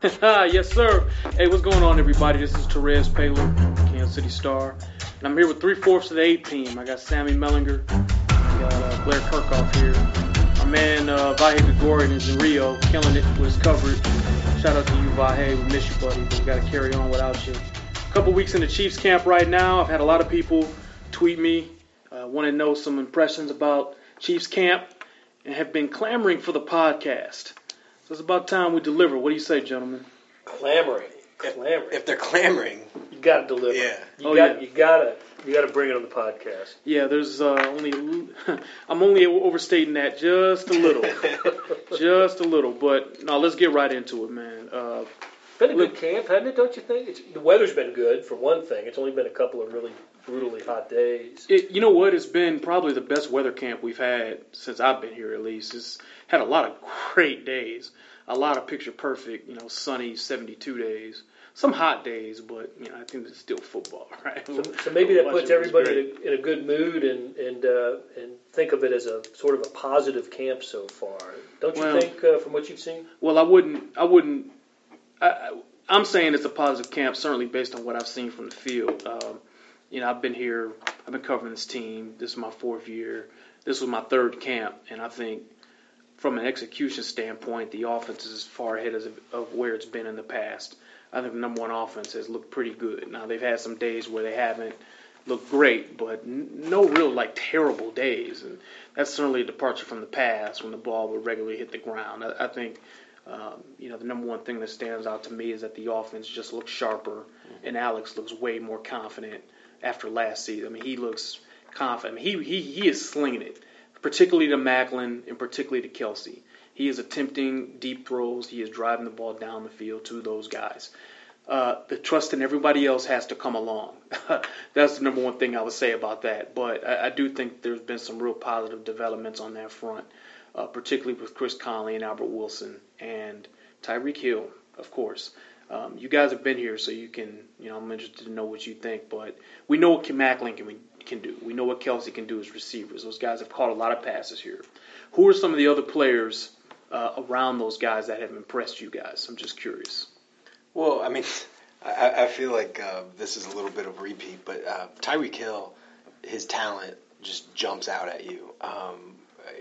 yes, sir. Hey, what's going on, everybody? This is Terez Paylor, Kansas City Star. And I'm here with three fourths of the A-Team. I got Sammy Mellinger, I got uh, Blair Kerkhoff here. My man uh, Vahe Gregorian is in Rio, killing it with his coverage. Shout out to you, Vahe. We miss you, buddy, but we got to carry on without you. A couple weeks in the Chiefs camp right now. I've had a lot of people tweet me, uh, want to know some impressions about Chiefs camp, and have been clamoring for the podcast. So it's about time we deliver. What do you say, gentlemen? clamoring, clamoring. If they're clamoring, you got to deliver. Yeah. You Oh, got yeah. you got to you got to bring it on the podcast. Yeah, there's uh, only I'm only overstating that just a little, just a little. But no, let's get right into it, man. Uh, Been a Look- good camp, hasn't it? Don't you think? It's, the weather's been good for one thing. It's only been a couple of really brutally hot days. it, you know what? It's been probably the best weather camp we've had since I've been here. At least it's had a lot of great days, a lot of picture perfect, you know, sunny 72 days. Some hot days, but you know, I think it's still football, right? So, so maybe that puts everybody in a, in a good mood and and uh, and think of it as a sort of a positive camp so far. Don't you Well- think, uh, from what you've seen? Well, I wouldn't. I wouldn't. I, I- I'm saying it's a positive camp, certainly based on what I've seen from the field. Um, you know, I've been here. I've been covering this team. This is my fourth year. This was my third camp, and I think from an execution standpoint, the offense is as far ahead of, of where it's been in the past. I think the number one offense has looked pretty good. Now they've had some days where they haven't looked great, but n- no real like terrible days, and that's certainly a departure from the past when the ball would regularly hit the ground. I, I think um, you know, the number one thing that stands out to me is that the offense just looks sharper, and Alex looks way more confident after last season. I mean, he looks confident. I mean, he he he is slinging it, particularly to Maclin and particularly to Kelce. He is attempting deep throws. He is driving the ball down the field to those guys. Uh, the trust in everybody else has to come along. That's the number one thing I would say about that. But I, I do think there's been some real positive developments on that front, uh, particularly with Chris Conley and Albert Wilson and Tyreek Hill, of course. Um, you guys have been here, so you can, you know, I'm interested to know what you think. But we know what Maclin can, can do. We know what Kelce can do as receivers. Those guys have caught a lot of passes here. Who are some of the other players uh, around those guys that have impressed you guys? I'm just curious. well, I mean, I, I feel like uh, this is a little bit of a repeat, but uh, Tyreek Hill, his talent just jumps out at you. Um,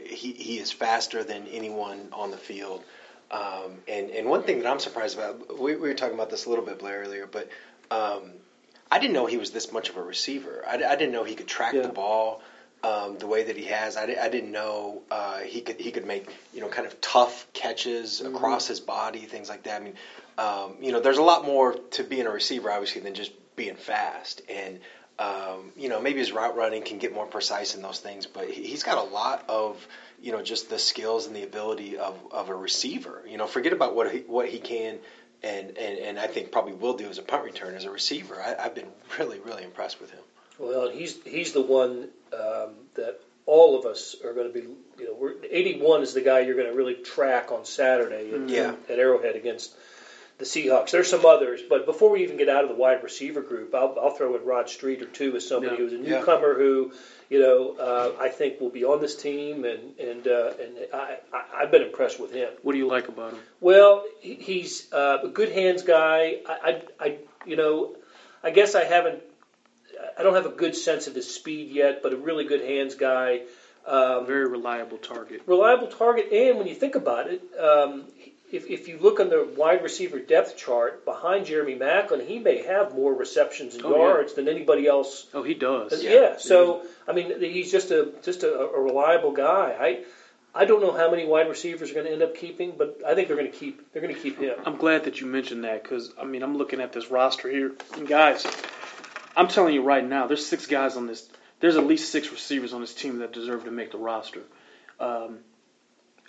he he is faster than anyone on the field. Um, and and one thing that I'm surprised about, we, we were talking about this a little bit Blair earlier, but um, I didn't know he was this much of a receiver. I, I didn't know he could track Yeah. the ball um, the way that he has. I, I didn't know uh, he could he could make you know kind of tough catches across his body, things like that. I mean, um, you know, there's a lot more to being a receiver, obviously, than just being fast. And um, you know, maybe his route running can get more precise in those things, but he- he's got a lot of you know just the skills and the ability of, of a receiver. You know, forget about what he, what he can. And, and, and I think probably will do as a punt return as a receiver. I, I've been really, really impressed with him. Well, he's he's the one um, that all of us are going to be. You know, we're, 81 is the guy you're going to really track on Saturday at, Yeah. at Arrowhead against the Seahawks. There's some others, but before we even get out of the wide receiver group, I'll, I'll throw in Rod Streater two as somebody Yeah. who's a Yeah. newcomer who, you know, uh, I think will be on this team, and and uh, and I, I I've been impressed with him. What do you like about him? Well, he- he's uh, a good hands guy. I, I, I, you know, I guess I haven't. I don't have a good sense of his speed yet, but a really good hands guy. Um, Very reliable target. reliable target, and when you think about it, um, if, if you look on the wide receiver depth chart behind Jeremy Maclin, he may have more receptions and Oh, yeah. yards than anybody else. Oh, he does. Yeah. So I mean, he's just a just a, a reliable guy. I I don't know how many wide receivers are going to end up keeping, but I think they're going to keep they're going to keep him. I'm glad that you mentioned that because I mean I'm looking at this roster here, and guys, I'm telling you right now, there's six guys on this. There's at least six receivers on this team that deserve to make the roster. Um,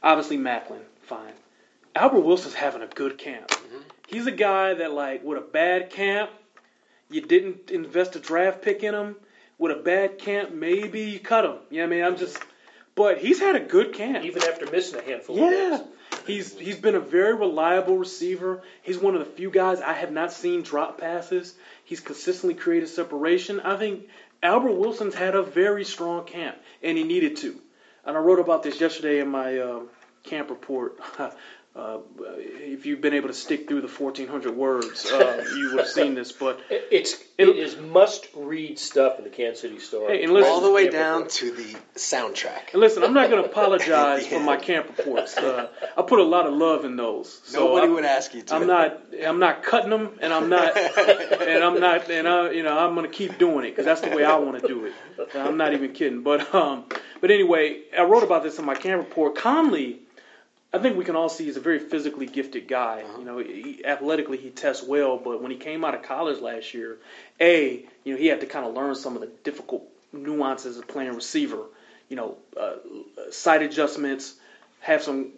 obviously Maclin, fine. Albert Wilson's having a good camp. He's a guy that like with a bad camp, you didn't invest a draft pick in him. With a bad camp, maybe you cut him. You know what I mean? I'm just, but he's had a good camp. even after missing a handful of Yeah. days. He's he's been a very reliable receiver. He's one of the few guys I have not seen drop passes. He's consistently created separation. I think Albert Wilson's had a very strong camp, and he needed to. And I wrote about this yesterday in my um, camp report. uh, if you've been able to stick through the 1,400 words, uh, you would have seen this. But It- It's it is must read stuff in the Kansas City Star. Hey, and listen- All the way down report. to the soundtrack. and listen, I'm not going to apologize for my camp reports. Uh, I put a lot of love in those. So Nobody I- would ask you to. I'm not. I'm not cutting them, and I'm not. and I'm not. And I, you know, I'm gonna keep doing it because that's the way I want to do it. I'm not even kidding. But um, but anyway, I wrote about this in my camp report. Conley, I think we can all see he's a very physically gifted guy. You know, he, athletically he tests well, but when he came out of college last year, a you know he had to kind of learn some of the difficult nuances of playing receiver. You know, uh, sight adjustments, have some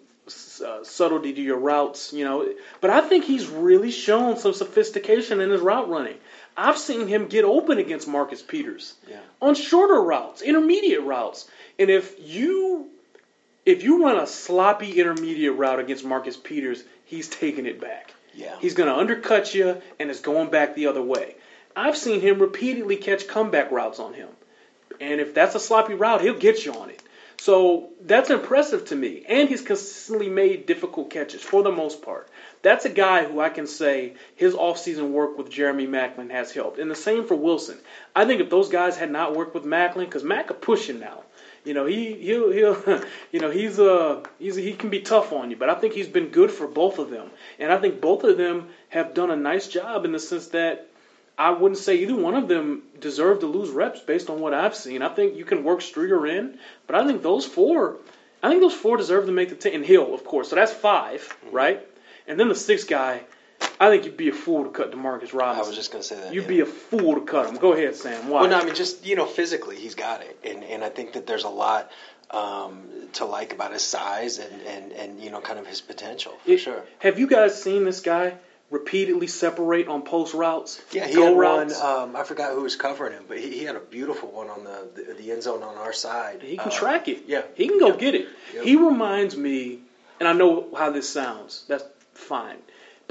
uh, subtlety to your routes, you know. But I think he's really shown some sophistication in his route running. I've seen him get open against Marcus Peters Yeah. on shorter routes, intermediate routes. And if you if you run a sloppy intermediate route against Marcus Peters, he's taking it back. Yeah. He's going to undercut you and it's going back the other way. I've seen him repeatedly catch comeback routes on him. And if that's a sloppy route, he'll get you on it. So that's impressive to me. And he's consistently made difficult catches for the most part. That's a guy who I can say his offseason work with Jeremy Maclin has helped. And the same for Wilson. I think if those guys had not worked with Maclin, because Mack are pushing now. You know, he he'll, he'll you know, he's uh he's he can be tough on you, but I think he's been good for both of them. And I think both of them have done a nice job in the sense that I wouldn't say either one of them deserve to lose reps based on what I've seen. I think you can work Stringer in, but I think those four, I think those four deserve to make the team. And Hill, of course. So that's 5 right? And then the sixth guy, I think you'd be a fool to cut Demarcus Robinson. I was just going to say that. You'd yeah. be a fool to cut him. Go ahead, Sam. Why? Well, no, I mean, just you know, physically, he's got it, and and I think that there's a lot um, to like about his size and and and you know, kind of his potential for It- sure. Have you guys seen this guy repeatedly separate on post routes? Yeah, he had routes? one. Um, I forgot who was covering him, but he, he had a beautiful one on the, the the end zone on our side. He can Uh, track it. yeah. He can go Yep. get it. Yep. He reminds me, and I know how this sounds. That's fine.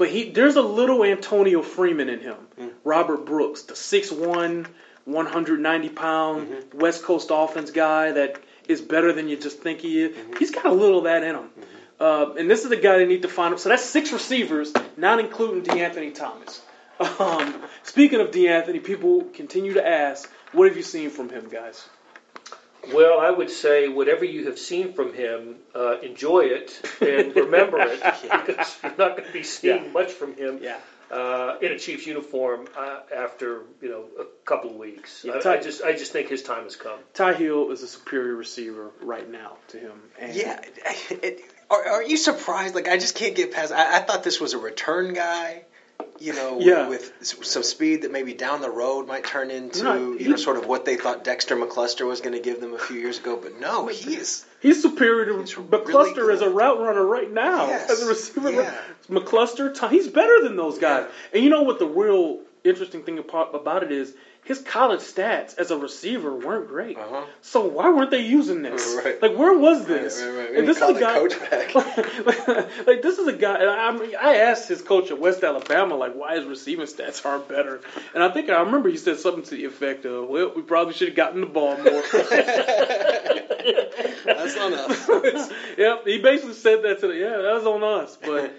But he there's a little Antonio Freeman in him. Mm. Robert Brooks, the 6'1", 190 pound Mm-hmm. West Coast offense guy that is better than you just think he is. Mm-hmm. He's got a little of that in him. Uh, and this is the guy they need to find. So that's six receivers, not including De'Anthony Thomas. Um, speaking of De'Anthony, people continue to ask, what have you seen from him, guys? Well, I would say whatever you have seen from him, uh, enjoy it and remember it because you're not going to be seeing Yeah. much from him Yeah. uh, in a Chiefs uniform uh, after you know a couple of weeks. Yeah, I, Ty- I just I just think his time has come. Ty Hill is a superior receiver right now to him. And Yeah, it, are, are you surprised? Like, I just can't get past. I, I thought this was a return guy, you know, Yeah. with, some speed that maybe down the road might turn into, you know, sort of what they thought Dexter McCluster was going to give them a few years ago. But no, he is. He's superior to He's McCluster really as a route runner right now. Yes. As a receiver, Yeah. McCluster, he's better than those guys. Yeah. And you know what the real interesting thing about about it is? His college stats as a receiver weren't great. Uh-huh. So why weren't they using this? Right. Like where was this? Right, right. And this is a guy. back. like this is a guy. And I, I mean, I asked his coach at West Alabama like why his receiving stats aren't better, and I think I remember he said something to the effect of, "Well, we probably should have gotten the ball more." That's on us. yep, he basically said that to the yeah, that was on us. But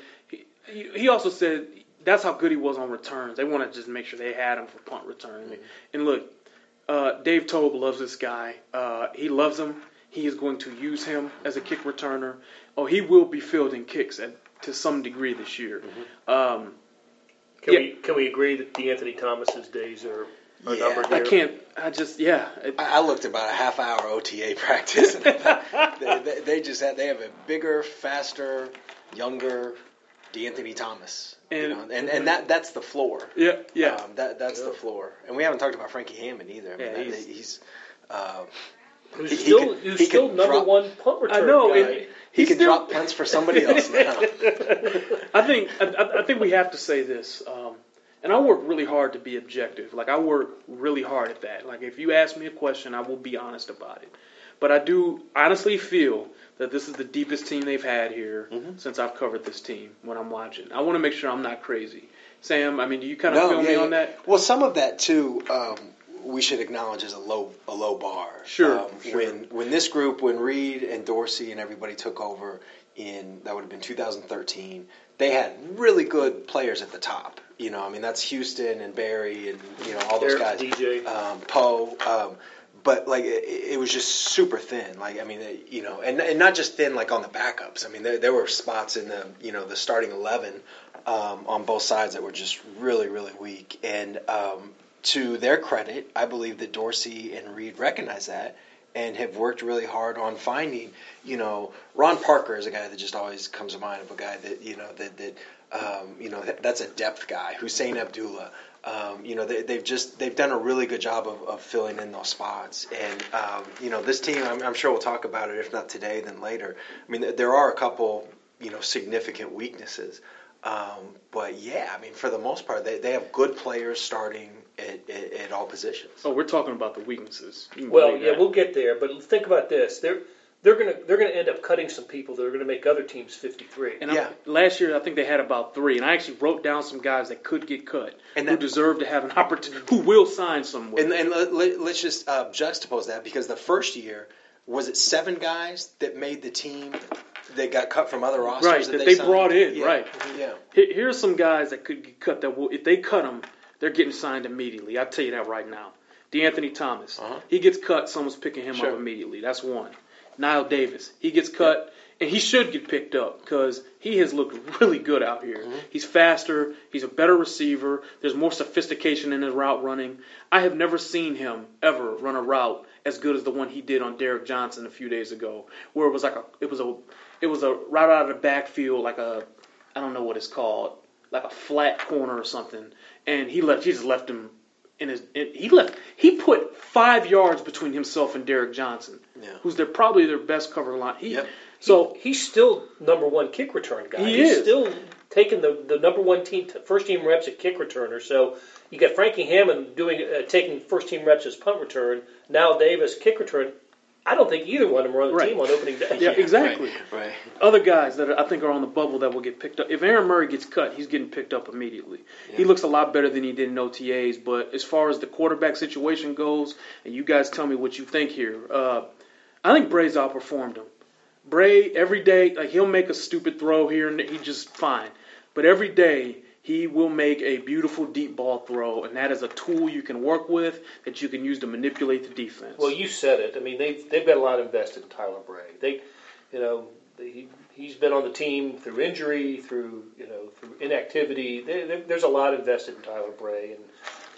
he he also said that's how good he was on returns. They want to just make sure they had him for punt return. And look, uh, Dave Toub loves this guy. Uh, he loves him. He is going to use him as a kick returner. Oh, he will be fielding kicks at, to some degree this year. Um, Can Yeah. we can we agree that De'Anthony Thomas's days are, are Yeah. numbered I can't. I just yeah. It, I I looked about a half hour OTA practice. And they, they, they just had they have a bigger, faster, younger De'Anthony Thomas. you And- know, and and that that's the floor. yeah, yeah. Um, that that's the floor. And we haven't talked about Frankie Hammond either. I mean, Yeah, that- he's- he's, uh, Who's He- he still could- who's he still number drop- one punt return I know. guy. and he he's can still- drop punts for somebody else now. I think I, I- I think we have to say this, um, and I work really hard to be objective. Like I work really hard at that. Like if you ask me a question, I will be honest about it. But I do honestly feel that this is the deepest team they've had here Mm-hmm. since I've covered this team. When I'm watching, I want to make sure I'm not crazy. Sam, I mean, do you kind of no, feel yeah, me yeah. on that? Well, some of that too. Um, we should acknowledge as a low a low bar. Sure, Um, sure. When when this group, when Reid and Dorsey and everybody took over in that would have been 2013, they had really good players at the top. You know, I mean that's Houston and Berry and you know all those Eric, guys. DJ. um, Poe. Um, but like it, it was just super thin. Like I mean, it- you know, and and not just thin like on the backups. I mean, there, there were spots in the you know the starting eleven um, on both sides that were just really really weak. And um, to their credit, I believe that Dorsey and Reid recognize that and have worked really hard on finding. You know, Ron Parker is a guy that just always comes to mind of a guy that you know that that um, you know that, that's a depth guy. Husain Abdullah. Um, you know they, they've just they've done a really good job of, of filling in those spots, and um, you know this team. I'm, I'm sure we'll talk about it if not today, then later. I mean, there are a couple you know significant weaknesses, um, but yeah, I mean for the most part, they, they have good players starting at, at, at all positions. Oh, we're talking about the weaknesses. Well, yeah, that. we'll get there, but think about this. They're they're gonna they're gonna end up cutting some people that are gonna make other teams 53. And Yeah. I, last year, I think they had about three, and I actually wrote down some guys that could get cut, And who deserve to have an opportunity, who will sign somewhere. And, and let, let, let's just uh, juxtapose that because the first year was it seven guys that made the team that got cut from other rosters Right, that, that they signed? brought in, Yeah. right. Yeah. Here- Here's some guys that could get cut. That will, if they cut them, they're getting signed immediately. I'll tell you that right now. De'Anthony Thomas, Uh-huh. he gets cut. Someone's picking him Sure. up immediately. That's one. Knile Davis, he gets cut, and he should get picked up because he has looked really good out here. Mm-hmm. He's faster. He's a better receiver. There's more sophistication in his route running. I have never seen him ever run a route as good as the one he did on Derrick Johnson a few days ago, where it was like a it was a it was a route out of the backfield like a I don't know what it's called, like a flat corner or something, and he left. He just left him in his. In, he left. He put five yards between himself and Derrick Johnson, Yeah. who's their probably their best cover line. He, Yep. So he's still number one kick return guy. He he's is. still taking the, the number one team first team reps at kick returner. So you got Frankie Hammond doing uh, taking first team reps as punt return. Now Davis kick return. I don't think either one of them are on the Right. team on opening day. Yeah, exactly. Right. right. other guys that I think are on the bubble that will get picked up. If Aaron Murray gets cut, he's getting picked up immediately. He looks a lot better than he did in OTAs. But as far as the quarterback situation goes, and you guys tell me what you think here, uh, I think Bray's outperformed him. Bray every day, like he'll make a stupid throw here and he just fine, but every day he will make a beautiful deep ball throw, and that is a tool you can work with that you can use to manipulate the defense. Well, you said it. I mean, they've they've got a lot invested in Tyler Bray. They, you know, he he's been on the team through injury, through you know, through inactivity. There, there, there's a lot invested in Tyler Bray, and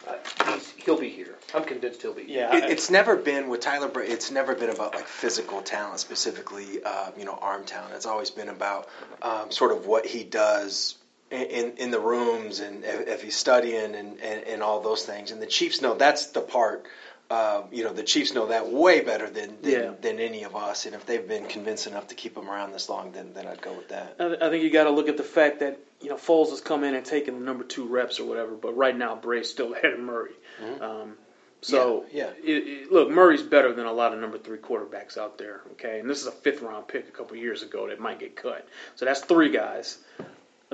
uh, he's, he'll be here. I'm convinced he'll be. here. yeah, It, it's never been with Tyler. Bray, it's never been about like physical talent, specifically, uh, you know, arm talent. It's always been about um, sort of what he does in, in, the rooms and if, if he's studying and, and, and all those things. And the Chiefs know that's the part. Uh, you know, the Chiefs know that way better than than, Yeah. than any of us. And if they've been convinced enough to keep him around this long, then then I'd go with that. I, th- I think you got to look at the fact that you know Foles has come in and taken the number two reps or whatever, but right now Bray's still ahead of Murray. Um, so Mm-hmm. Yeah, It, it, look, Murray's better than a lot of number three quarterbacks out there. Okay, and this is a fifth round pick a couple years ago that might get cut. So that's three guys.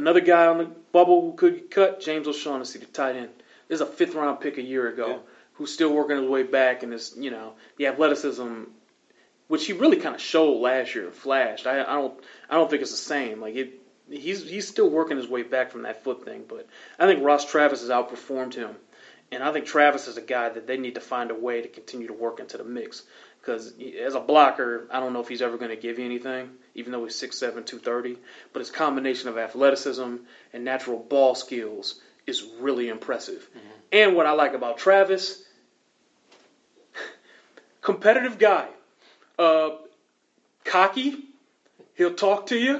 Another guy on the bubble who could get cut, James O'Shaughnessy, the tight end. This is a fifth round pick a year ago, Yeah. who's still working his way back and is you know the athleticism which he really kind of showed last year, and flashed. I, I don't, I don't think it's the same. Like it, he's he's still working his way back from that foot thing. But I think Ross Travis has outperformed him, and I think Travis is a guy that they need to find a way to continue to work into the mix. Because as a blocker, I don't know if he's ever going to give you anything, even though he's 6'7", 230. But his combination of athleticism and natural ball skills is really impressive. And what I like about Travis, competitive guy uh, cocky. He'll talk to you,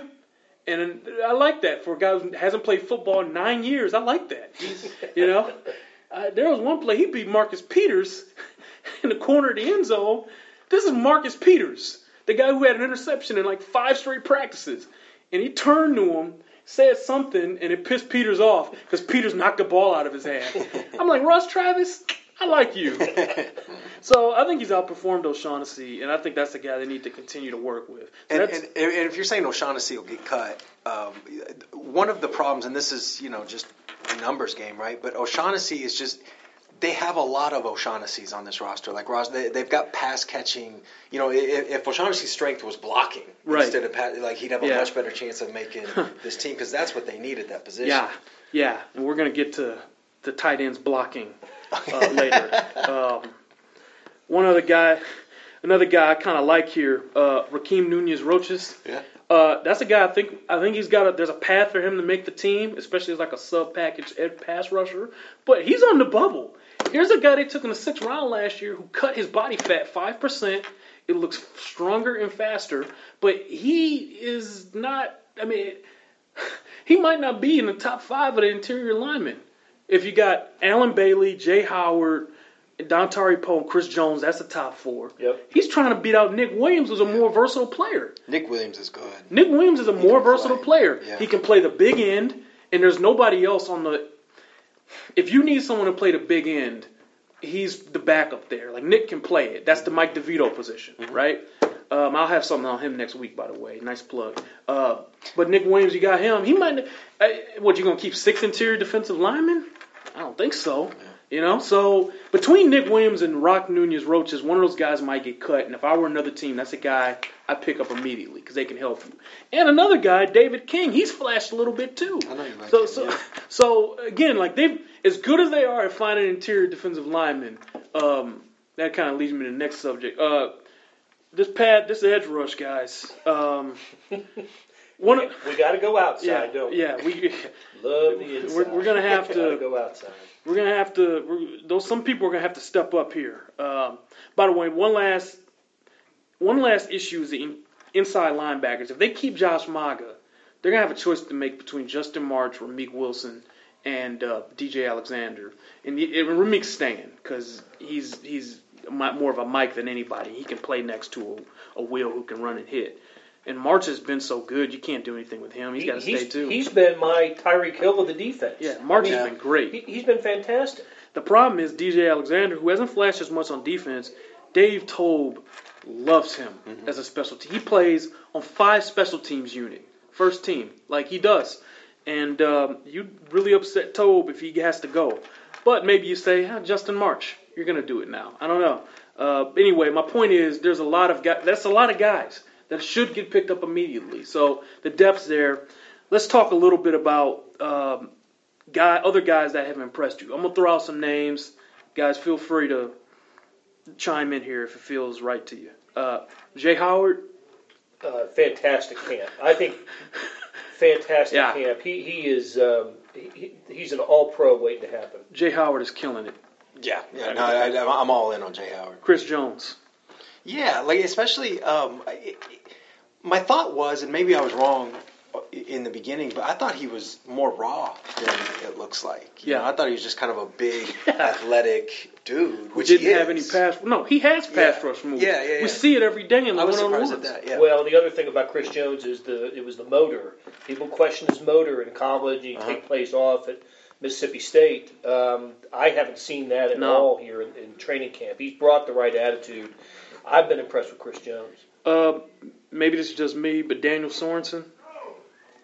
and I like that for a guy who hasn't played football in nine years. I like that. He's, you know, uh, there was one play he beat Marcus Peters in the corner of the end zone. This is Marcus Peters, the guy who had an interception in like five straight practices, and he turned to him. Said something and it pissed Peters off because Peters knocked the ball out of his hand. I'm like, Ross Travis, I like you. So I think he's outperformed O'Shaughnessy, and I think that's the guy they need to continue to work with. So And, and, and if you're saying O'Shaughnessy will get cut, um, one of the problems, and this is you know just a numbers game, right? But O'Shaughnessy is just they have a lot of O'Shaughnessy's on this roster. Like Ross, they, they've got pass catching. You know, if, if O'Shaughnessy's strength was blocking Right. instead of pass, like he'd have a Yeah. much better chance of making this team because that's what they need at that position. Yeah, yeah, and we're gonna get to the tight ends blocking uh, later. Um, one other guy, another guy I kind of like here, uh, Rakeem Nunez Roches. Yeah. Uh, that's a guy I think I think he's got a there's a path for him to make the team, especially as like a sub package ed pass rusher. But he's on the bubble. Here's a guy they took in the sixth round last year who cut his body fat five percent. It looks stronger and faster, but he is not. I mean, he might not be in the top five of the interior linemen. If you got Allen Bailey, Jaye Howard, Dontari Poe, and Chris Jones, that's the top four. Yep. He's trying to beat out Nick Williams, who's a more versatile player. Nick Williams is good. Nick Williams is a more versatile play. player. Yeah. He can play the big end, and there's nobody else on the. If you need someone to play the big end, he's the backup there. Like Nick can play it. That's the Mike DeVito position, Mm-hmm. right? Um, I'll have something on him next week, by the way. Nice plug. Uh, but Nick Williams, you got him. He might. Uh, what you gonna keep six interior defensive linemen? I don't think so. You know, so between Nick Williams and Rock Nunez Roches, one of those guys might get cut. And if I were another team, that's a guy I pick up immediately because they can help you. And another guy, David King, he's flashed a little bit too. I know you like so, him, so, yeah. so again, like they've as good as they are at finding interior defensive linemen. Um, that kind of leads me to the next subject. Uh, this pad, this edge rush, guys. Um, one, of- We got to go outside, yeah, don't we? yeah, we. Love the inside. We're- we're gonna have Gotta go outside. We're gonna have to. We're, those some people are gonna have to step up here. Um, by the way, one last, one last issue is the in, inside linebackers. If they keep Josh Mauga, they're gonna have a choice to make between Justin March, Ramik Wilson, and uh, DJ Alexander. And, the, and Ramik's staying because he's he's more of a Mike than anybody. He can play next to a, a Will who can run and hit. And March has been so good, you can't do anything with him. He's got to stay too. he's been my Tyreek Hill of the defense. yeah, March Yeah. has been great. He, he's been fantastic. The problem is DJ Alexander, who hasn't flashed as much on defense. Dave Toub loves him as a special team. He plays on five special teams unit, first team, like he does. And um, you really upset Toub if he has to go. But maybe you say, ah, Justin March, you're gonna do it now. I don't know. Uh, anyway, my point is, there's a lot of guys. That's a lot of guys that should get picked up immediately. So the depth's there. Let's talk a little bit about um, guy, other guys that have impressed you. I'm gonna throw out some names. Guys, feel free to chime in here if it feels right to you. Uh, Jaye Howard, Uh, fantastic camp. I think fantastic Yeah. camp. He he is um, he, he- he's an all pro waiting to happen. Jaye Howard is killing it. Yeah, yeah. No, I, I'm all in on Jaye Howard. Chris Jones, Yeah, like especially um, it, my thought was, and maybe I was wrong in the beginning, but I thought he was more raw than it looks like. You Yeah. know, I thought he was just kind of a big, athletic dude, who which didn't he have any pass. No, he has pass Yeah. rush moves. Yeah, yeah, yeah. We see it every day in the I was one on surprised at ones. that. Yeah. Well, the other thing about Chris Jones is the it was the motor. People question his motor in college. and He Uh-huh. take plays off at Mississippi State. Um, I haven't seen that at No. all here in, in training camp. He's brought the right attitude. I've been impressed with Chris Jones. Uh, maybe this is just me, but Daniel Sorensen.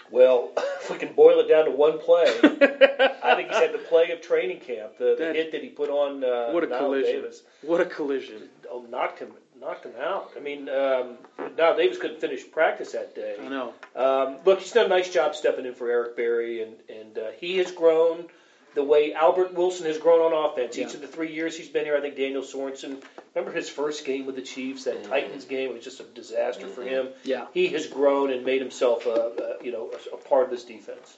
Well, if we can boil it down to one play, I think he's had the play of training camp. The, the That- hit that he put on uh, What a Knile collision. Davis. What a collision. Oh, knocked him, knocked him out. I mean, um, Knile Davis couldn't finish practice that day. I know. Um, look, he's done a nice job stepping in for Eric Berry, and and uh, he has grown the way Albert Wilson has grown on offense. Each of the three years he's been here, I think Daniel Sorensen. Remember his first game with the Chiefs? That Titans game was just a disaster for mm-hmm. him. Yeah. He has grown and made himself a, a you know a, a part of this defense.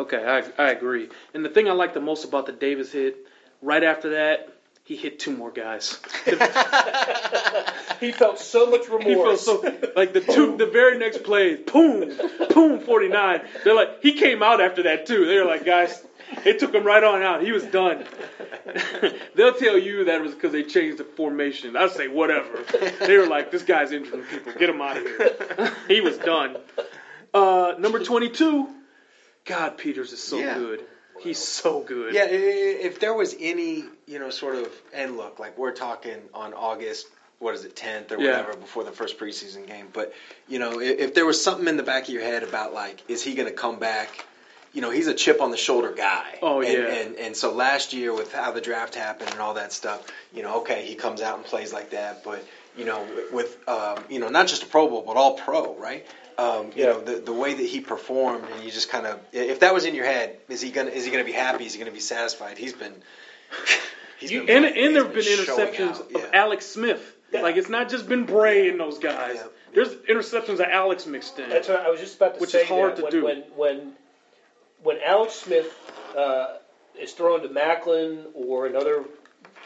Okay, I, I agree. And the thing I like the most about the Davis hit, right after that, he hit two more guys. He felt so much remorse. He felt so like the two, the very next play, boom, boom, forty nine. They're like, he came out after that too. They were like, guys, it took him right on out. He was done. They'll tell you that was because they changed the formation. I'll say whatever. They were like, this guy's injuring people. Get him out of here. he was done. Uh, number twenty two. God, Peters is so Yeah. good. He's so good. Yeah, if there was any, you know, sort of, and look, like we're talking on August, what is it, 10th or Yeah. whatever, before the first preseason game. But, you know, if, if there was something in the back of your head about, like, is he going to come back you know, he's a chip on the shoulder guy. Oh, and, yeah. And and so last year with how the draft happened and all that stuff, you know, okay, he comes out and plays like that, but you know, with um, you know, not just a Pro Bowl, but all Pro, right? Um, you Yeah. know, the the way that he performed, and you just kind of, if that was in your head, is he gonna is he gonna be happy? Is he gonna be satisfied? He's been. He's You- And he's and there have been showing interceptions out, of yeah. Alex Smith. Yeah. Like it's not just been Bray and those guys. Yeah. There's interceptions of Alex mixed in. That's what I was just about to Which say. is hard that to when, do. When when when Alex Smith uh, is thrown to Maclin or another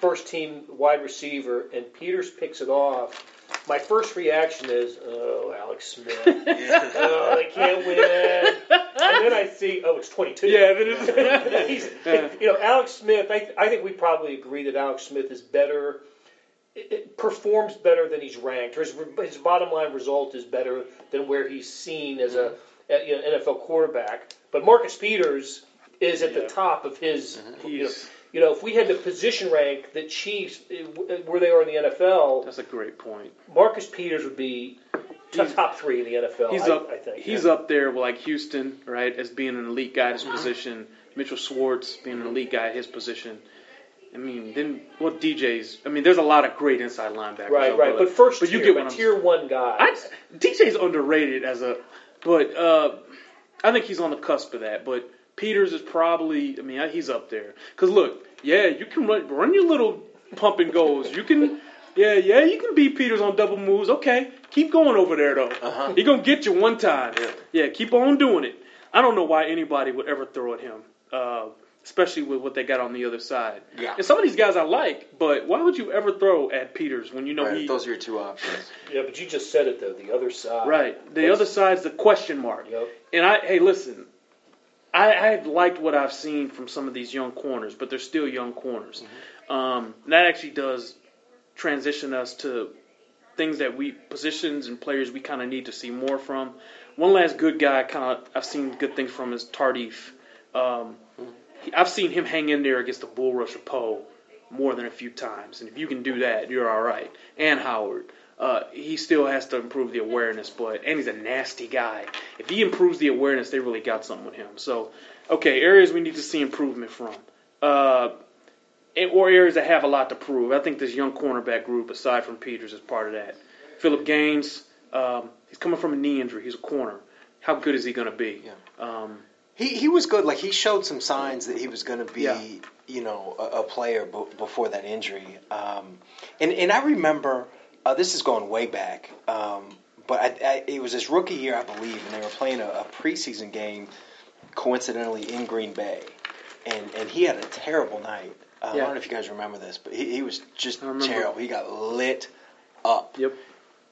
first team wide receiver, and Peters picks it off, my first reaction is, "Oh, Alex Smith! oh, they can't win." And then I see, "Oh, it's 22." yeah, then it's, He's, Yeah. you know, Alex Smith. I, I think we probably agree that Alex Smith is better, it, it performs better than he's ranked. Or his, his bottom line result is better than where he's seen as a, mm-hmm. a, you know, NFL quarterback. But Marcus Peters is at the top of his. Mm-hmm. You know, He's- you know, if we had to position rank the Chiefs eh, where they are in the NFL, that's a great point. Marcus Peters would be top, top three in the NFL. He's I, up. I think he's up there with like Houston, right, as being an elite guy at his position. Mitchell Schwartz being an elite guy at his position. I mean, then what DJ's? I mean, there's a lot of great inside linebackers. Right, right. But first but tier, you get but what tier one guy. I, DJ's underrated as a, but uh, I think he's on the cusp of that. But Peters is probably, I mean, he's up there. Because look, yeah, you can run, run your little pump and goes. You can, yeah, yeah, you can beat Peters on double moves. Okay, keep going over there though. Uh-huh. He gonna get you one time. Yeah. yeah, keep on doing it. I don't know why anybody would ever throw at him. Uh, Especially with what they got on the other side. Yeah. And some of these guys I like, but why would you ever throw at Peters when you know Right, he those are your two options. yeah, but you just said it though. The other side. Right. The What's- other side's the question mark. Yep. And I, hey, listen, I, I liked what I've seen from some of these young corners, but they're still young corners. Um, that actually does transition us to things that we positions and players we kind of need to see more from. One last good guy, kind of I've seen good things from is Tardif. Um, he- I've seen him hang in there against the bull rush of Poe more than a few times, and if you can do that, you're all right. And Howard. Uh, he still has to improve the awareness, but and he's a nasty guy. If he improves the awareness, they really got something with him. So, okay, areas we need to see improvement from, uh, or areas that have a lot to prove. I think this young cornerback group, aside from Peters, is part of that. Phillip Gaines, um, he's coming from a knee injury. He's a corner. How good is he going to be? Yeah. Um, He he was good. Like he showed some signs that he was going to be, Yeah. you know, a, a player b- before that injury. Um, and and I remember uh, this is going way back, um, but I, I, it was his rookie year, I believe, and they were playing a, a preseason game, coincidentally in Green Bay, and and he had a terrible night. Uh, I don't know if you guys remember this, but he, he was just terrible. He got lit up yep.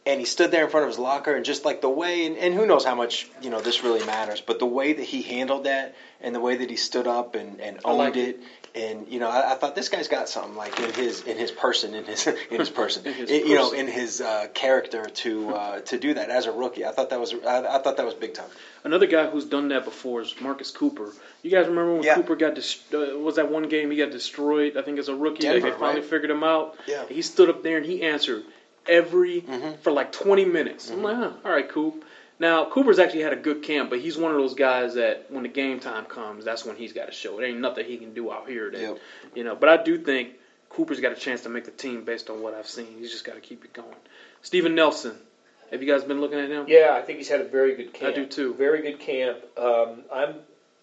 And he stood there in front of his locker and just like the way and, and who knows how much you know this really matters but the way that he handled that and the way that he stood up and, and owned like it and you know I, I thought this guy's got something like in his in his person in his in his person In his i- you know in his uh, character to uh, to do that as a rookie I thought that was I, I thought that was big time Another guy who's done that before is Marcus Cooper. You guys remember when Yeah. Cooper got dis- uh, was that one game he got destroyed? I think as a rookie, Denver, they finally right? figured him out. Yeah. he stood up there and he answered every Mhm. for like 20 minutes. I'm like, huh, all right, Coop. Now Cooper's actually had a good camp, but he's one of those guys that when the game time comes, that's when he's got to show. It ain't nothing he can do out here. That, Yep. You know, but I do think Cooper's got a chance to make the team based on what I've seen. He's just got to keep it going. Steven Nelson. Have you guys been looking at him? Yeah, I think he's had a very good camp. I do too. Very good camp. Um, I'm.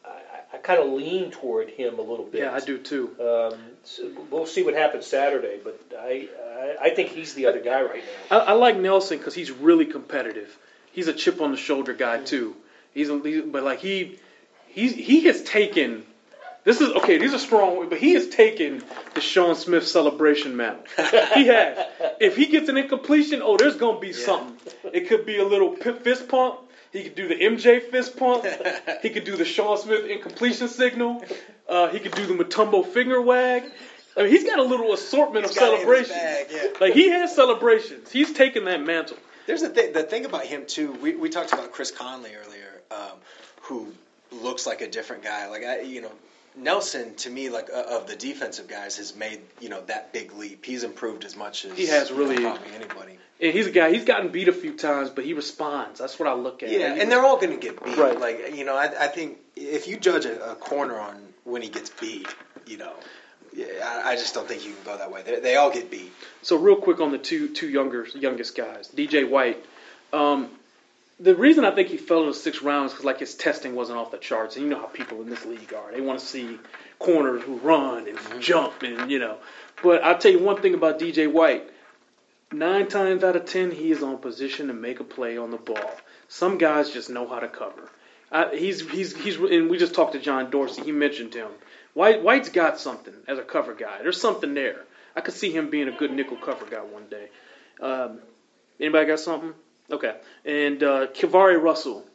I, I kind of lean toward him a little bit. Yeah, I do too. Um, so we'll see what happens Saturday, but I, I I think he's the other guy right now. I, I like Nelson because he's really competitive. He's a chip on the shoulder guy too. He's, a, he's but like he he he has taken. This is okay. These are strong, but he has taken the Sean Smith celebration mantle. he has. If he gets an incompletion, oh, there's gonna be something. It could be a little fist pump. He could do the MJ fist pump. He could do the Sean Smith incompletion signal. Uh, he could do the Mutombo finger wag. I mean, he's got a little assortment He's of got it in his celebrations. bag, yeah. Like he has celebrations. He's taken that mantle. There's the thing. The thing about him too. We, we talked about Chris Conley earlier, um, who looks like a different guy. Like I, you know, Nelson, to me, like uh, of the defensive guys, has made you know that big leap. He's improved as much as He has you know, really- probably anybody. And he's a guy. He's gotten beat a few times, but he responds. That's what I look at. Yeah, He and they're all going to get beat. Right. Like you know, I, I think if you judge a, a corner on when he gets beat, you know, yeah, I, I just don't think you can go that way. They, they all get beat. So real quick on the two two younger youngest guys, DJ White. Um, the reason I think he fell in the sixth round is because like his testing wasn't off the charts, and you know how people in this league are. They want to see corners who run and jump, and you know. But I'll tell you one thing about DJ White. Nine times out of ten, he is on position to make a play on the ball. Some guys just know how to cover. Uh, he's he's he's and we just talked to John Dorsey. He mentioned him. White White's got something as a cover guy. There's something there. I could see him being a good nickel cover guy one day. Um, anybody got something? Okay. And uh, KeiVarae Russell,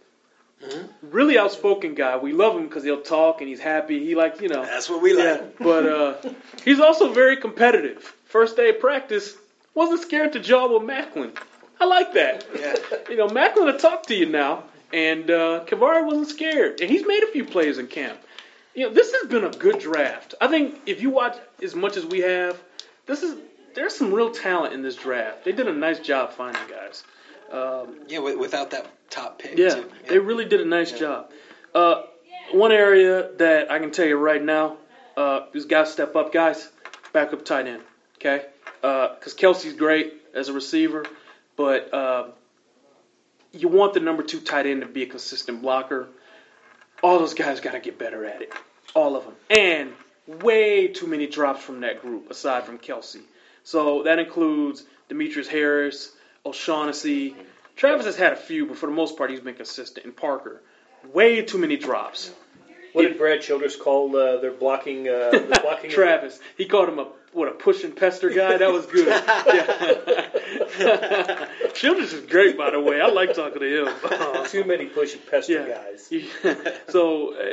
really outspoken guy. We love him because he'll talk and he's happy. He like you know. That's what we like. Yeah, but uh, he's also very competitive. First day of practice, wasn't scared to jaw with Maclin. I like that. Yeah. You know, Maclin will talk to you now, and uh, KeiVarae wasn't scared, and he's made a few plays in camp. You know, this has been a good draft. I think if you watch as much as we have, this is there's some real talent in this draft. They did a nice job finding guys. Um, Yeah, without that top pick. yeah, too. they really did a nice job. Uh, one area that I can tell you right now, uh, is got to step up, guys. Backup tight end, okay? Because Kelce's great as a receiver, but uh, you want the number two tight end to be a consistent blocker. All those guys got to get better at it, all of them, and way too many drops from that group aside from Kelce. So that includes Demetrius Harris, O'Shaughnessy. Travis has had a few, but for the most part, he's been consistent. And Parker, way too many drops. What did Brad Childress call uh, their blocking? Uh, the blocking Travis, he called him a what a push and pester guy. That was good. Yeah. Is great, by the way. I like talking to him. Too many push and pester Yeah. guys. so, uh,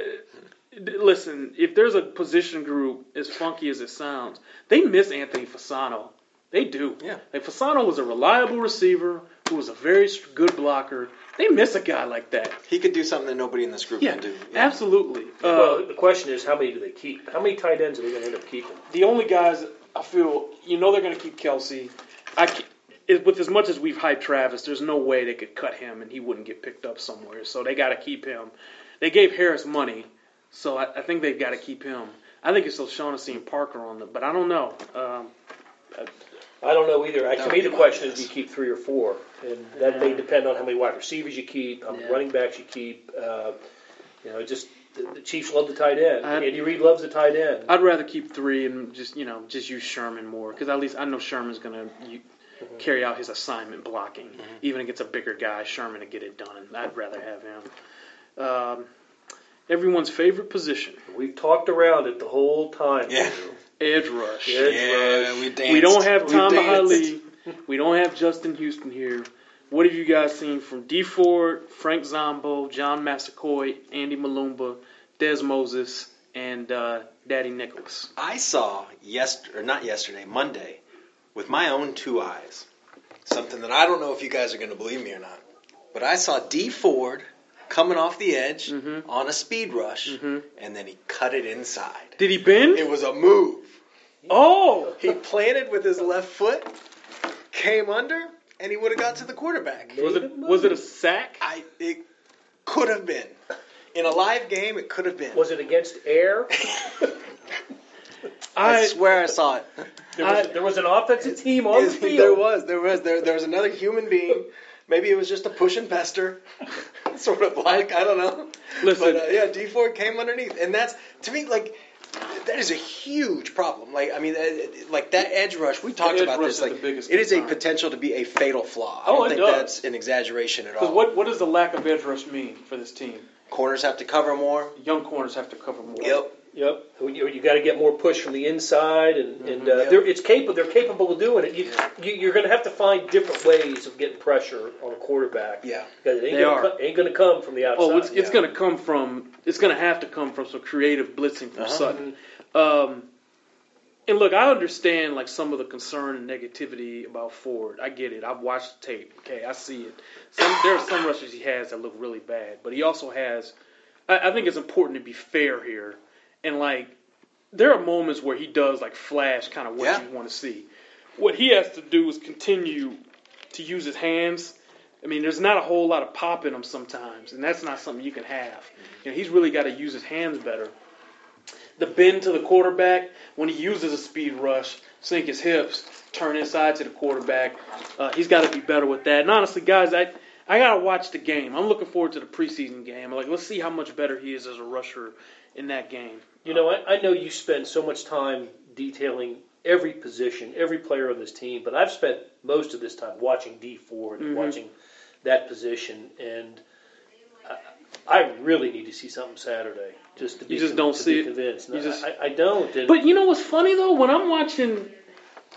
listen, if there's a position group as funky as it sounds, they miss Anthony Fasano. They do. Yeah. Like Fasano was a reliable receiver who was a very good blocker. They miss a guy like that. He could do something that nobody in this group Yeah, can do. absolutely. Uh, well, the question is, how many do they keep? How many tight ends are they going to end up keeping? the only guys I feel, you know, they're going to keep Kelce. I ca- it, with as much as we've hyped Travis, there's no way they could cut him and he wouldn't get picked up somewhere. So they got to keep him. They gave Harris money, so I, I think they've got to keep him. I think it's O'Shaughnessy and Parker on the, but I don't know. Um, I don't know either. I, That to would me, be the my question is, do you keep three or four? And that may depend on how many wide receivers you keep, how many Yeah. running backs you keep. Uh, you know, just the, the Chiefs love the tight end. I- Andy Reid loves the tight end. I'd rather keep three and just you know just use Sherman more because at least I know Sherman's going to carry out his assignment blocking. Even against a bigger guy, Sherman to get it done. I'd rather have him. Um, everyone's favorite position, We've talked around it the whole time. Yeah. Edge rush. Yeah. Yeah, we danced. We don't have We Tom danced. We don't have Justin Houston here. What have you guys seen from Dee Ford, Frank Zombo, John Massaquoi, Andy Mulumba, Des Moses, and uh, Dadi Nicolas? I saw yesterday, or not yesterday, Monday, with my own two eyes, something that I don't know if you guys are going to believe me or not, but I saw Dee Ford coming off the edge Mhm. on a speed rush, Mhm. and then he cut it inside. Did he bend? It was a move. Oh, He planted with his left foot, came under, and he would have got to the quarterback. was it was it a sack? I it could have been. In a live game, it could have been. Was it against air? I, I swear I saw it. There was, I- there was an offensive team on the field. There was, there was, there, there was another human being. Maybe it was just a push and pester, sort of like I don't know. Listen. but uh, yeah, Dee Ford came underneath, and that's to me like that is a huge problem. Like I mean, uh, like that edge rush. We talked edge about this. Like the biggest it is a potential to be a fatal flaw. I Oh, don't it think does. that's an exaggeration at Because all. what what does the lack of edge rush mean for this team? Corners have to cover more. Young corners have to cover more. Yep. Yep. You, you got to get more push from the inside, and, and uh, Yep. they're, it's capable. They're capable of doing it. You, Yeah. you, you're going to have to find different ways of getting pressure on a quarterback. Yeah. Because it ain't They gonna are. co- ain't going to come from the outside. Oh, it's, it's going to come from. It's going to have to come from some creative blitzing from Uh-huh. Sutton. Um, and look, I understand like some of the concern and negativity about Ford. I get it. I've watched the tape. Okay, I see it. Some, there are some rushes he has that look really bad, but he also has. I, I think it's important to be fair here and like there are moments where he does like flash kind of what Yeah. you want to see. What he has to do is continue to use his hands. I mean, there's not a whole lot of pop in him sometimes, and that's not something you can have. You know, he's really got to use his hands better. The bend to the quarterback when he uses a speed rush, sink his hips, turn inside to the quarterback. Uh, he's got to be better with that. And honestly, guys, I I gotta watch the game. I'm looking forward to the preseason game. Like, let's see how much better he is as a rusher in that game. You know, I, I know you spend so much time detailing every position, every player on this team, but I've spent most of this time watching Dee Ford and Mhm. watching that position, and I, I really need to see something Saturday just to be You just con- don't see it? convinced. No, You just- I, I don't. And But you know what's funny though? When I'm watching,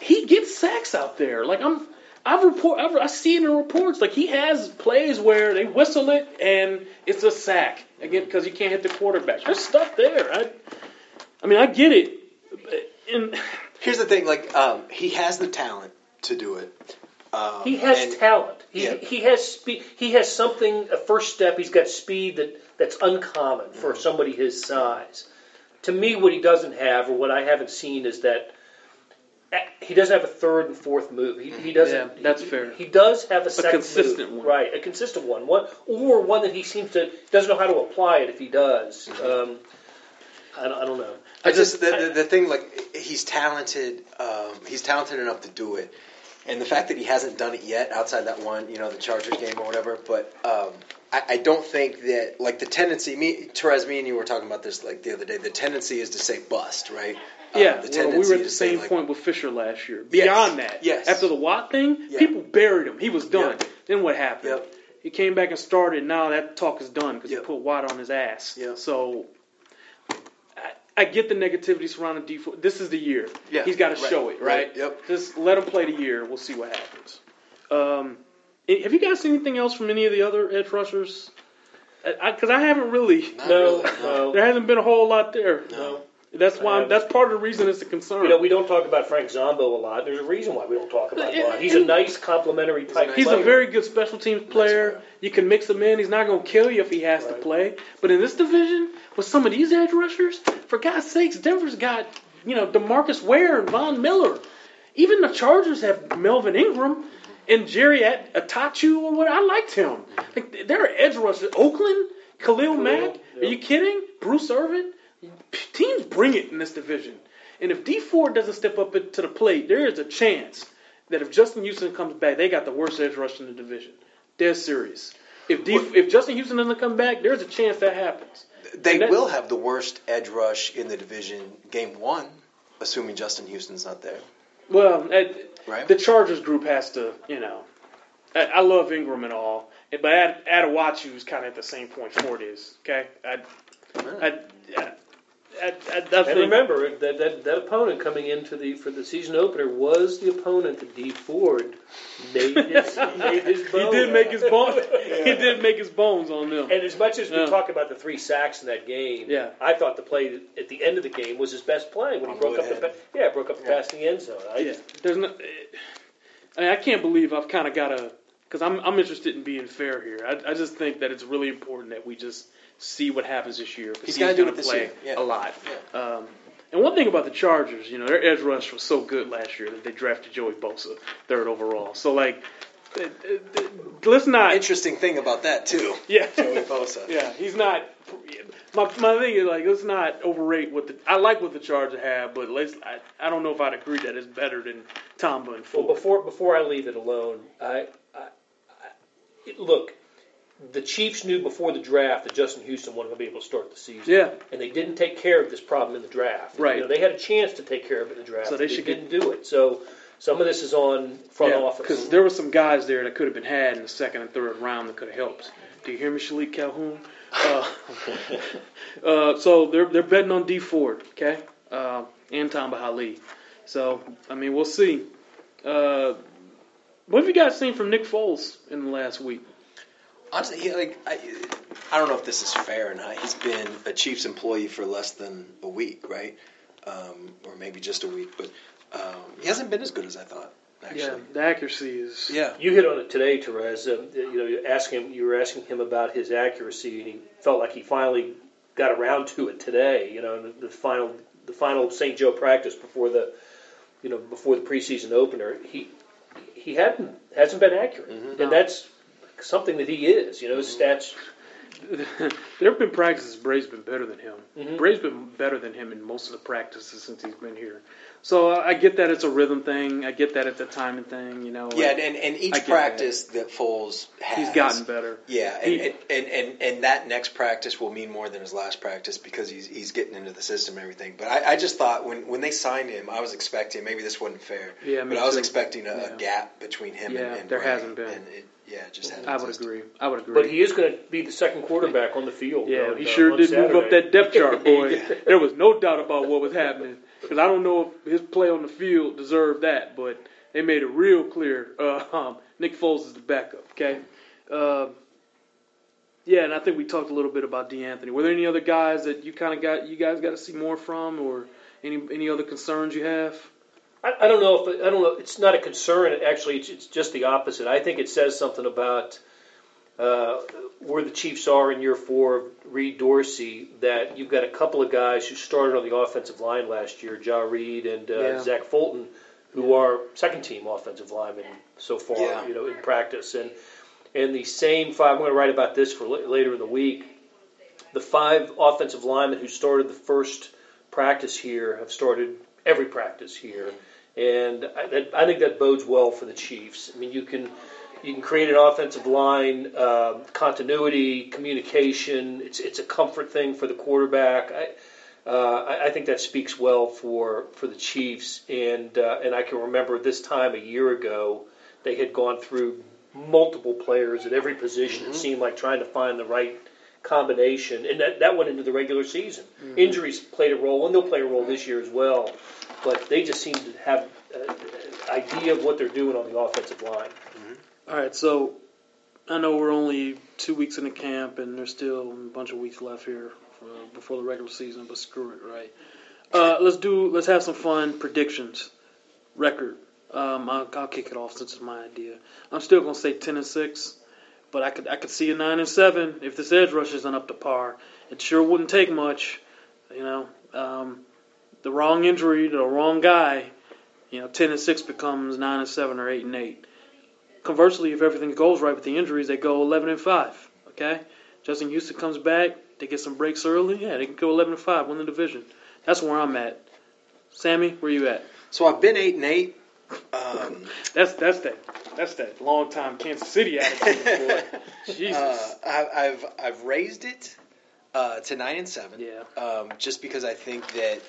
he gets sacks out there. Like I'm, I've report, I've, I see it in reports. Like he has plays where they whistle it and it's a sack again because you can't hit the quarterback. There's stuff there. I, I mean, I get it. And Here's the thing: like um, he has the talent to do it. Um, He has and- talent. He, Yeah. he has speed. He has something. A first step. He's got speed that that's uncommon for Mm-hmm. somebody his size. To me, what he doesn't have, or what I haven't seen, is that eh, he doesn't have a third and fourth move. He, he doesn't. Yeah, that's he- fair. He does have a second consistent move, one. right? A consistent one, one or one that he seems to doesn't know how to apply it if he does. Mm-hmm. Um, I, don't, I don't know. I just the, the, the thing like he's talented. Um, he's talented enough to do it, and the fact that he hasn't done it yet outside that one, you know, the Chargers game or whatever. But um, I, I don't think that like the tendency. Me, Terez, me and you were talking about this like the other day. The tendency is to say bust, right? Um, yeah, the well, we tendency were at the say, same like, point with Fisher last year. Yes. Beyond that, Yes. after the Watt thing, Yeah. people buried him. He was done. Yep. Then what happened? Yep. He came back and started. Now that talk is done because Yep. he put Watt on his ass. So I, I get the negativity surrounding Dee. This is the year. Yeah, He's got to right, show it, right? right, yep. Just let him play the year. We'll see what happens. Um, have you guys seen anything else from any of the other edge rushers? Because I, haven't really. No, really, no. There hasn't been a whole lot there. No. That's why. I I'm, um, that's part of the reason it's a concern. You know, we don't talk about Frank Zombo a lot. There's a reason why we don't talk about him. He's a nice, complimentary type nice He's player. a very good special teams player. player. You can mix him in. He's not going to kill you if he has to play. But in this division, with some of these edge rushers, for God's sakes, Denver's got you know Demarcus Ware and Von Miller. Even the Chargers have Melvin Ingram and Jerry At- Attaochu or what. I liked him. Like there are edge rushers. Oakland, Khalil Mack. Are you kidding? Bruce Irvin. Teams bring it in this division. And if Dee Ford doesn't step up to the plate, there is a chance that if Justin Houston comes back, they got the worst edge rush in the division. They're serious. If Dee, if Justin Houston doesn't come back, there's a chance that happens. They that- will have the worst edge rush in the division game one, assuming Justin Houston's not there. Well, at, Right. the Chargers group has to, you know. I, I love Ingram and all, but Ad, Attaochu is kind of at the same point Ford is. Okay, I, I, I, I, I And remember that, that that opponent coming into the for the season opener was the opponent that Dee Ford made his made his he bone. did make his bones. He did make his bones on them. And as much as we Yeah. talk about the three sacks in that game, Yeah. I thought the play at the end of the game was his best play when he On broke up the Woodhead. pa- yeah broke up the pass in the end zone. I, Yeah, there's no. I, mean, I can't believe I've kind of got a because I'm I'm interested in being fair here. I, I just think that it's really important that we just see what happens this year. 'cause He's gotta do gonna it this play year, yeah. a lot. Um, and one thing about the Chargers, you know, their edge rush was so good last year that they drafted Joey Bosa third overall. So like, th- th- th- let's not. Interesting thing about that too. Yeah. Joey Bosa. Yeah, he's not. My, my thing is like let's not overrate what the I like what the Chargers have, but let's I, I don't know if I'd agree that it's better than Tamba and Well, before before I leave it alone, I, I, I look. The Chiefs knew before the draft that Justin Houston wasn't going to be able to start the season. Yeah, and they didn't take care of this problem in the draft. Right. You know, they had a chance to take care of it in the draft. So they should get- didn't do it. So some of this is on front office. because there were some guys there that could have been had in the second and third round that could have helped. Do you hear me, Shilique Calhoun? Uh, uh, so they're they're betting on Dee Ford, okay, uh, and Tamba Hali. So I mean, we'll see. Uh, what have you guys seen from Nick Foles in the last week? Honestly, he, like I, I don't know if this is fair or not. He's been a Chiefs employee for less than a week, right? Um, or maybe just a week, but um, he hasn't been as good as I thought. Yeah, Actually, the accuracy is. yeah. you hit on it today, Terez. Um, you know, you ask him. You were asking him about his accuracy, and he felt like he finally got around to it today. You know, the, the final the final St. Joe practice before the you know before the preseason opener, he he hadn't hasn't been accurate, Mm-hmm. and that's something that he is. You know, his stats. there have been practices Bray's been better than him. Mhm. Bray's been better than him in most of the practices since he's been here. So I get that it's a rhythm thing. I get that it's a timing thing. You know, Yeah, and, and each practice that. Foles has, he's gotten better. Yeah, and, He- and, and, and, and that next practice will mean more than his last practice because he's he's getting into the system and everything. But I, I just thought when, when they signed him, I was expecting maybe this wasn't fair. Yeah, me but I was too. expecting a, Yeah. a gap between him and, Yeah, and there Bray, hasn't been. And it, yeah, it just hasn't. I would existed. agree. I would agree. But he is going to be the second quarterback on the field. Yeah, on, he uh, sure on did move up that depth chart, boy. there was no doubt about what was happening. Because I don't know if his play on the field deserved that, but they made it real clear. Uh, um, Nick Foles is the backup. Okay. Uh, yeah, and I think we talked a little bit about De'Anthony. Were there any other guys that you kind of got you guys got to see more from, or any any other concerns you have? I, I don't know if I don't know. It's not a concern. Actually, it's, it's just the opposite. I think it says something about uh, where the Chiefs are in year four Reid Dorsey. That you've got a couple of guys who started on the offensive line last year, Jah Reid and uh, Yeah. Zach Fulton, who are second team offensive linemen so far. Yeah. You know, in practice and and the same five. I'm going to write about this for la- later in the week. The five offensive linemen who started the first practice here have started every practice here, and I, that, I think that bodes well for the Chiefs. I mean, you can you can create an offensive line, uh, continuity, communication. It's it's a comfort thing for the quarterback. I, uh, I, I think that speaks well for for the Chiefs, and uh, and I can remember this time a year ago they had gone through multiple players at every position. It seemed like trying to find the right combination, and that, that went into the regular season. Injuries played a role, and they'll play a role this year as well. But they just seem to have an idea of what they're doing on the offensive line. All right, so I know we're only two weeks into camp, and there's still a bunch of weeks left here for, before the regular season. But screw it, right? Uh, let's do. Let's have some fun predictions. Record. Um, I'll, I'll kick it off since it's my idea. I'm still gonna say ten and six, but I could I could see a nine and seven if this edge rush isn't up to par. It sure wouldn't take much, you know. Um, the wrong injury to the wrong guy, you know, ten and six becomes nine and seven or eight and eight. Conversely, if everything goes right with the injuries, they go 11 and 5. Okay? Justin Houston comes back, they get some breaks early. Yeah, they can go 11 and 5, win the division. That's where I'm at. Sammy, where you at? So I've been eight and eight. Um, That's that's that that's that long time Kansas City attitude, boy. Jesus. uh, I, I've I've raised it uh, to nine and seven. yeah. um, just because I think that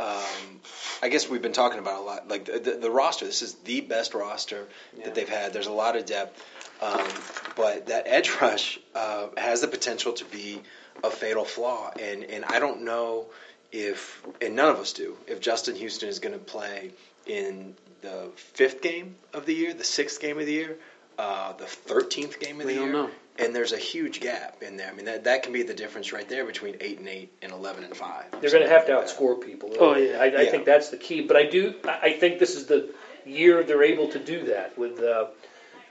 um, I guess we've been talking about a lot. Like the, the, the roster, this is the best roster Yeah. that they've had. There's a lot of depth, um, but that edge rush uh, has the potential to be a fatal flaw. And and I don't know if, and none of us do, if Justin Houston is going to play in the fifth game of the year, the sixth game of the year, uh, the thirteenth game of We the don't year. know. And there's a huge gap in there. I mean, that, that can be the difference right there between eight and eight and eleven and five. They're going to have to Something that. outscore people. Oh, yeah. I, I Yeah. think that's the key. But I do. I I think this is the year they're able to do that. With uh,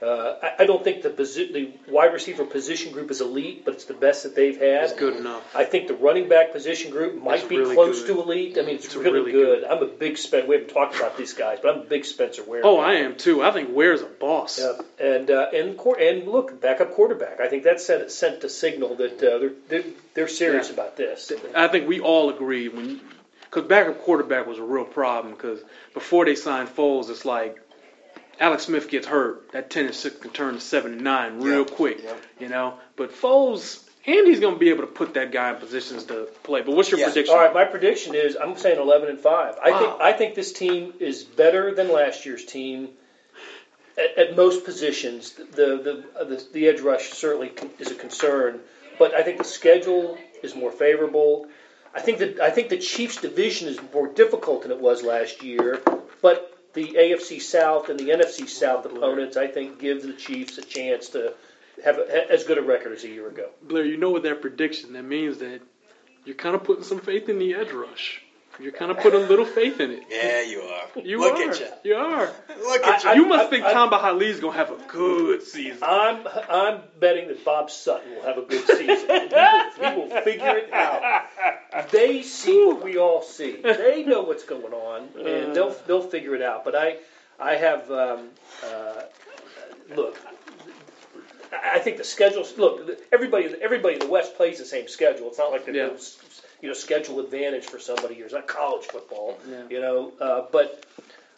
uh, I, I don't think the posi- the wide receiver position group is elite, but it's the best that they've had. It's good enough. I think the running back position group might It's be really close good. to elite. I mean, it's, It's really, really good. good. I'm a big Spen. We haven't talked about these guys, but I'm a big Spencer Ware. Oh. I am too. I think Ware's a boss. Yeah, and uh, and quar- and look, backup quarterback. I think that sent sent a signal that uh, they're, they're they're serious Yeah. about this. I think we all agree when, because backup quarterback was a real problem. Because before they signed Foles, it's like Alex Smith gets hurt, that ten and six can turn to seven and nine real Yep, quick. yep. You know, but Foles, Andy's going to be able to put that guy in positions to play. But what's your Yeah. prediction? All right, my prediction is I'm saying 11 and five. I Wow. think I think this team is better than last year's team at, at most positions. The the, uh, the the edge rush certainly is a concern, but I think the schedule is more favorable. I think that I think the Chiefs' division is more difficult than it was last year, but the AFC South and the NFC South opponents, I think, give the Chiefs a chance to have a, as good a record as a year ago. Blair, you know with that prediction, that means that you're kind of putting some faith in the edge rush. You're kind of putting a little faith in it. Yeah, you are. You Look are. at you. You are. Look at I- you. you must I- think I- Tamba Hali's gonna have a good season. I'm I'm betting that Bob Sutton will have a good season. And he, will, he will figure it out. They see what we all see. They know what's going on, and they'll they'll figure it out. But I I have um, uh, look. I I think the schedules. Look, everybody, everybody in the West plays the same schedule. It's not like there's Yeah. No, s- you know, schedule advantage for somebody. It's not college football, Yeah. you know. Uh, but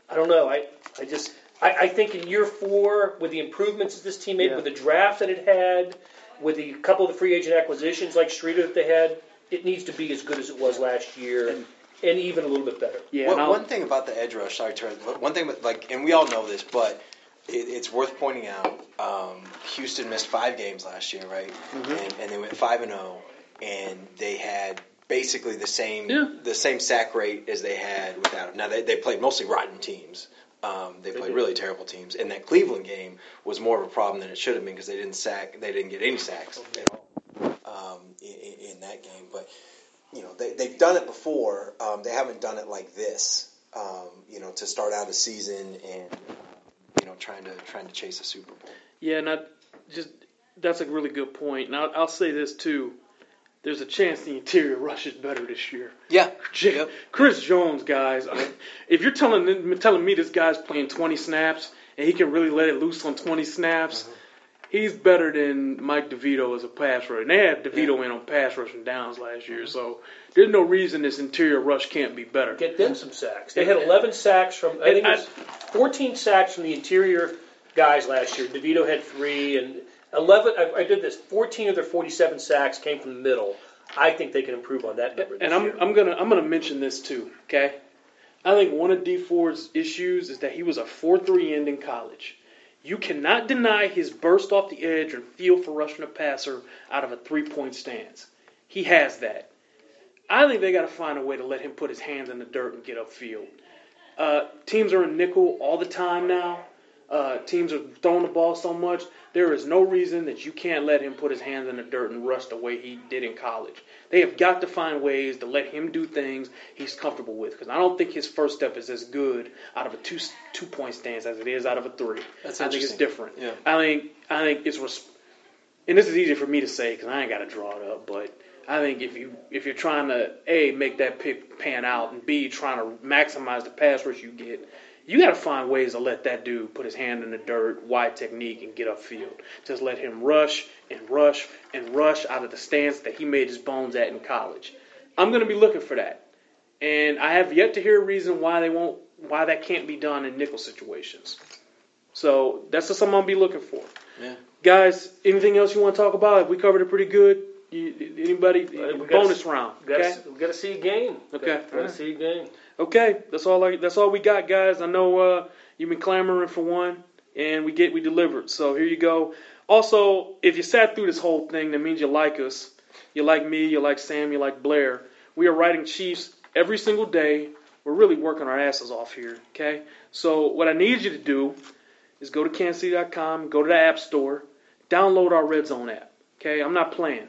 I don't know. I, I just, I, I think in year four, with the improvements that this team made, Yeah. with the draft that it had, with the couple of the free agent acquisitions like Streater that they had, it needs to be as good as it was last year, and, and even a little bit better. Yeah. One- one thing about the edge rush, sorry, Terrence, but one thing, but, like, and we all know this, but it, it's worth pointing out. Um, Houston missed five games last year, right? Mm-hmm. And, and they went five and zero, and they had basically the same Yeah. the same sack rate as they had without him. Now they, they played mostly rotten teams. Um, they played did. really terrible teams, and that Cleveland game was more of a problem than it should have been because they didn't sack, they didn't get any sacks at all um, in, in, in that game. But you know, they, they've done it before. Um, they haven't done it like this. Um, you know, to start out a season and you know trying to trying to chase a Super Bowl. Yeah, and I just that's a really good point. And I'll, I'll say this too: there's a chance the interior rush is better this year. Yeah. J- Yep. Chris Jones, guys, i if you're telling telling me this guy's playing 20 snaps and he can really let it loose on 20 snaps, uh-huh. he's better than Mike DeVito as a pass rusher. And they had DeVito in on pass rushing downs last year, uh-huh. so there's no reason this interior rush can't be better. Get them some sacks. They had 11 sacks from, I think it was 14 sacks from the interior guys last year. DeVito had three, and 11, I, I did this, 14 of their 47 sacks came from the middle. I think they can improve on that number And I'm, year. I'm gonna I'm gonna mention this too. Okay, I think one of Dee Ford's issues is that he was a four three end in college. You cannot deny his burst off the edge and feel for rushing a passer out of a three point stance. He has that. I think they got to find a way to let him put his hands in the dirt and get upfield. Uh, teams are in nickel all the time now. Uh, teams are throwing the ball so much. There is no reason that you can't let him put his hands in the dirt and rush the way he did in college. They have got to find ways to let him do things he's comfortable with because I don't think his first step is as good out of a two two point stance as it is out of a three. That's I think it's different. Yeah. I think I think it's res- and this is easy for me to say because I ain't got to draw it up, but I think if you if you're trying to a make that pick pan out and b trying to maximize the pass rush you get, you got to find ways to let that dude put his hand in the dirt, wide technique, and get upfield. Just let him rush and rush and rush out of the stance that he made his bones at in college. I'm going to be looking for that, and I have yet to hear a reason why they won't why that can't be done in nickel situations. So that's just something I'll be looking for. Yeah. Guys, anything else you want to talk about? We covered it pretty good. You, anybody? Uh, we gotta bonus round. We gotta, Okay. we gotta see a game. Okay. Gotta, gotta see a game. Okay. That's all. I, that's all we got, guys. I know uh, you've been clamoring for one, and we get we delivered. So here you go. Also, if you sat through this whole thing, that means you like us. You like me. You like Sam. You like Blair. We are writing Chiefs every single day. We're really working our asses off here. Okay. So what I need you to do is go to kansascity.com, go to the App Store, download our Red Zone app. Okay, I'm not playing.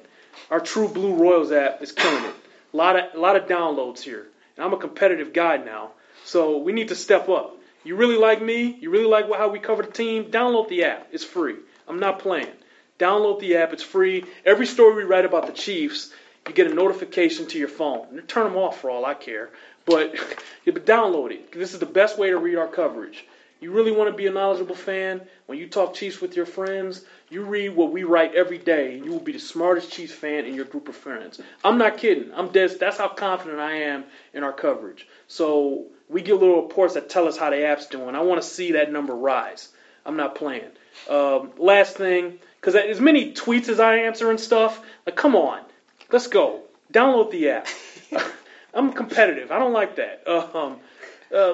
Our True Blue Royals app is killing it. A lot of a lot of downloads here, and I'm a competitive guy now, so we need to step up. You really like me? You really like how we cover the team? Download the app. It's free. I'm not playing. Download the app. It's free. Every story we write about the Chiefs, you get a notification to your phone. Turn them off for all I care, but, but download it. This is the best way to read our coverage. You really want to be a knowledgeable fan? When you talk Chiefs with your friends, you read what we write every day, and you will be the smartest Chiefs fan in your group of friends. I'm not kidding. I'm dead. That's how confident I am in our coverage. So we get little reports that tell us how the app's doing. I want to see that number rise. I'm not playing. Um, last thing, because as many tweets as I answer and stuff, like come on, let's go. Download the app. I'm competitive. I don't like that. Um, uh,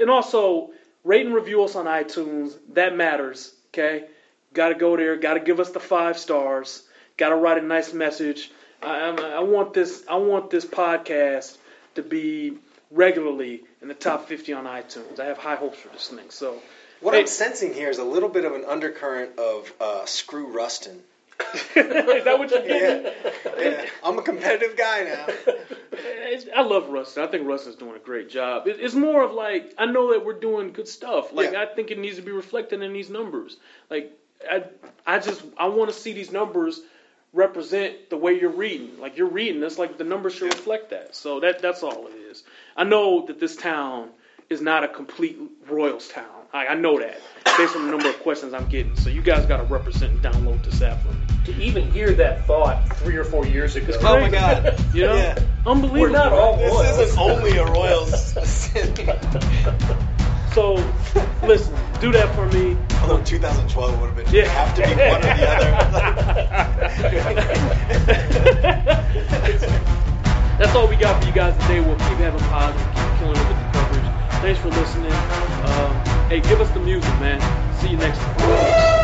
and also rate and review us on iTunes. That matters. Okay, got to go there. Got to give us the five stars. Got to write a nice message. I, I, I want this. I want this podcast to be regularly in the top 50 on iTunes. I have high hopes for this thing. So What Hey. I'm sensing here is a little bit of an undercurrent of uh, Screw Rustin Is that what you're getting? Yeah, yeah. I'm a competitive guy now. It's- I love Rustin. I think Rustin's doing a great job. It- It's more of like I know that we're doing good stuff. Like Yeah. I think it needs to be reflected in these numbers. Like I, I just I want to see these numbers represent the way you're reading. Like you're reading, it's like the numbers should reflect that. So that that's all it is. I know that this town is not a complete Royals town. I, I know that based on the number of questions I'm getting. So you guys got to represent and download this app for me. To even hear that thought three or four years ago. Oh my God! You know, Yeah. unbelievable. We're not all This Royals. isn't only a Royals city. So, listen, do that for me. Although 2012 would have been, yeah. you have to be one or the other. That's all we got for you guys today. We'll keep having pods, keep killing it with the coverage. Thanks for listening. Um, hey, give us the music, man. See you next time.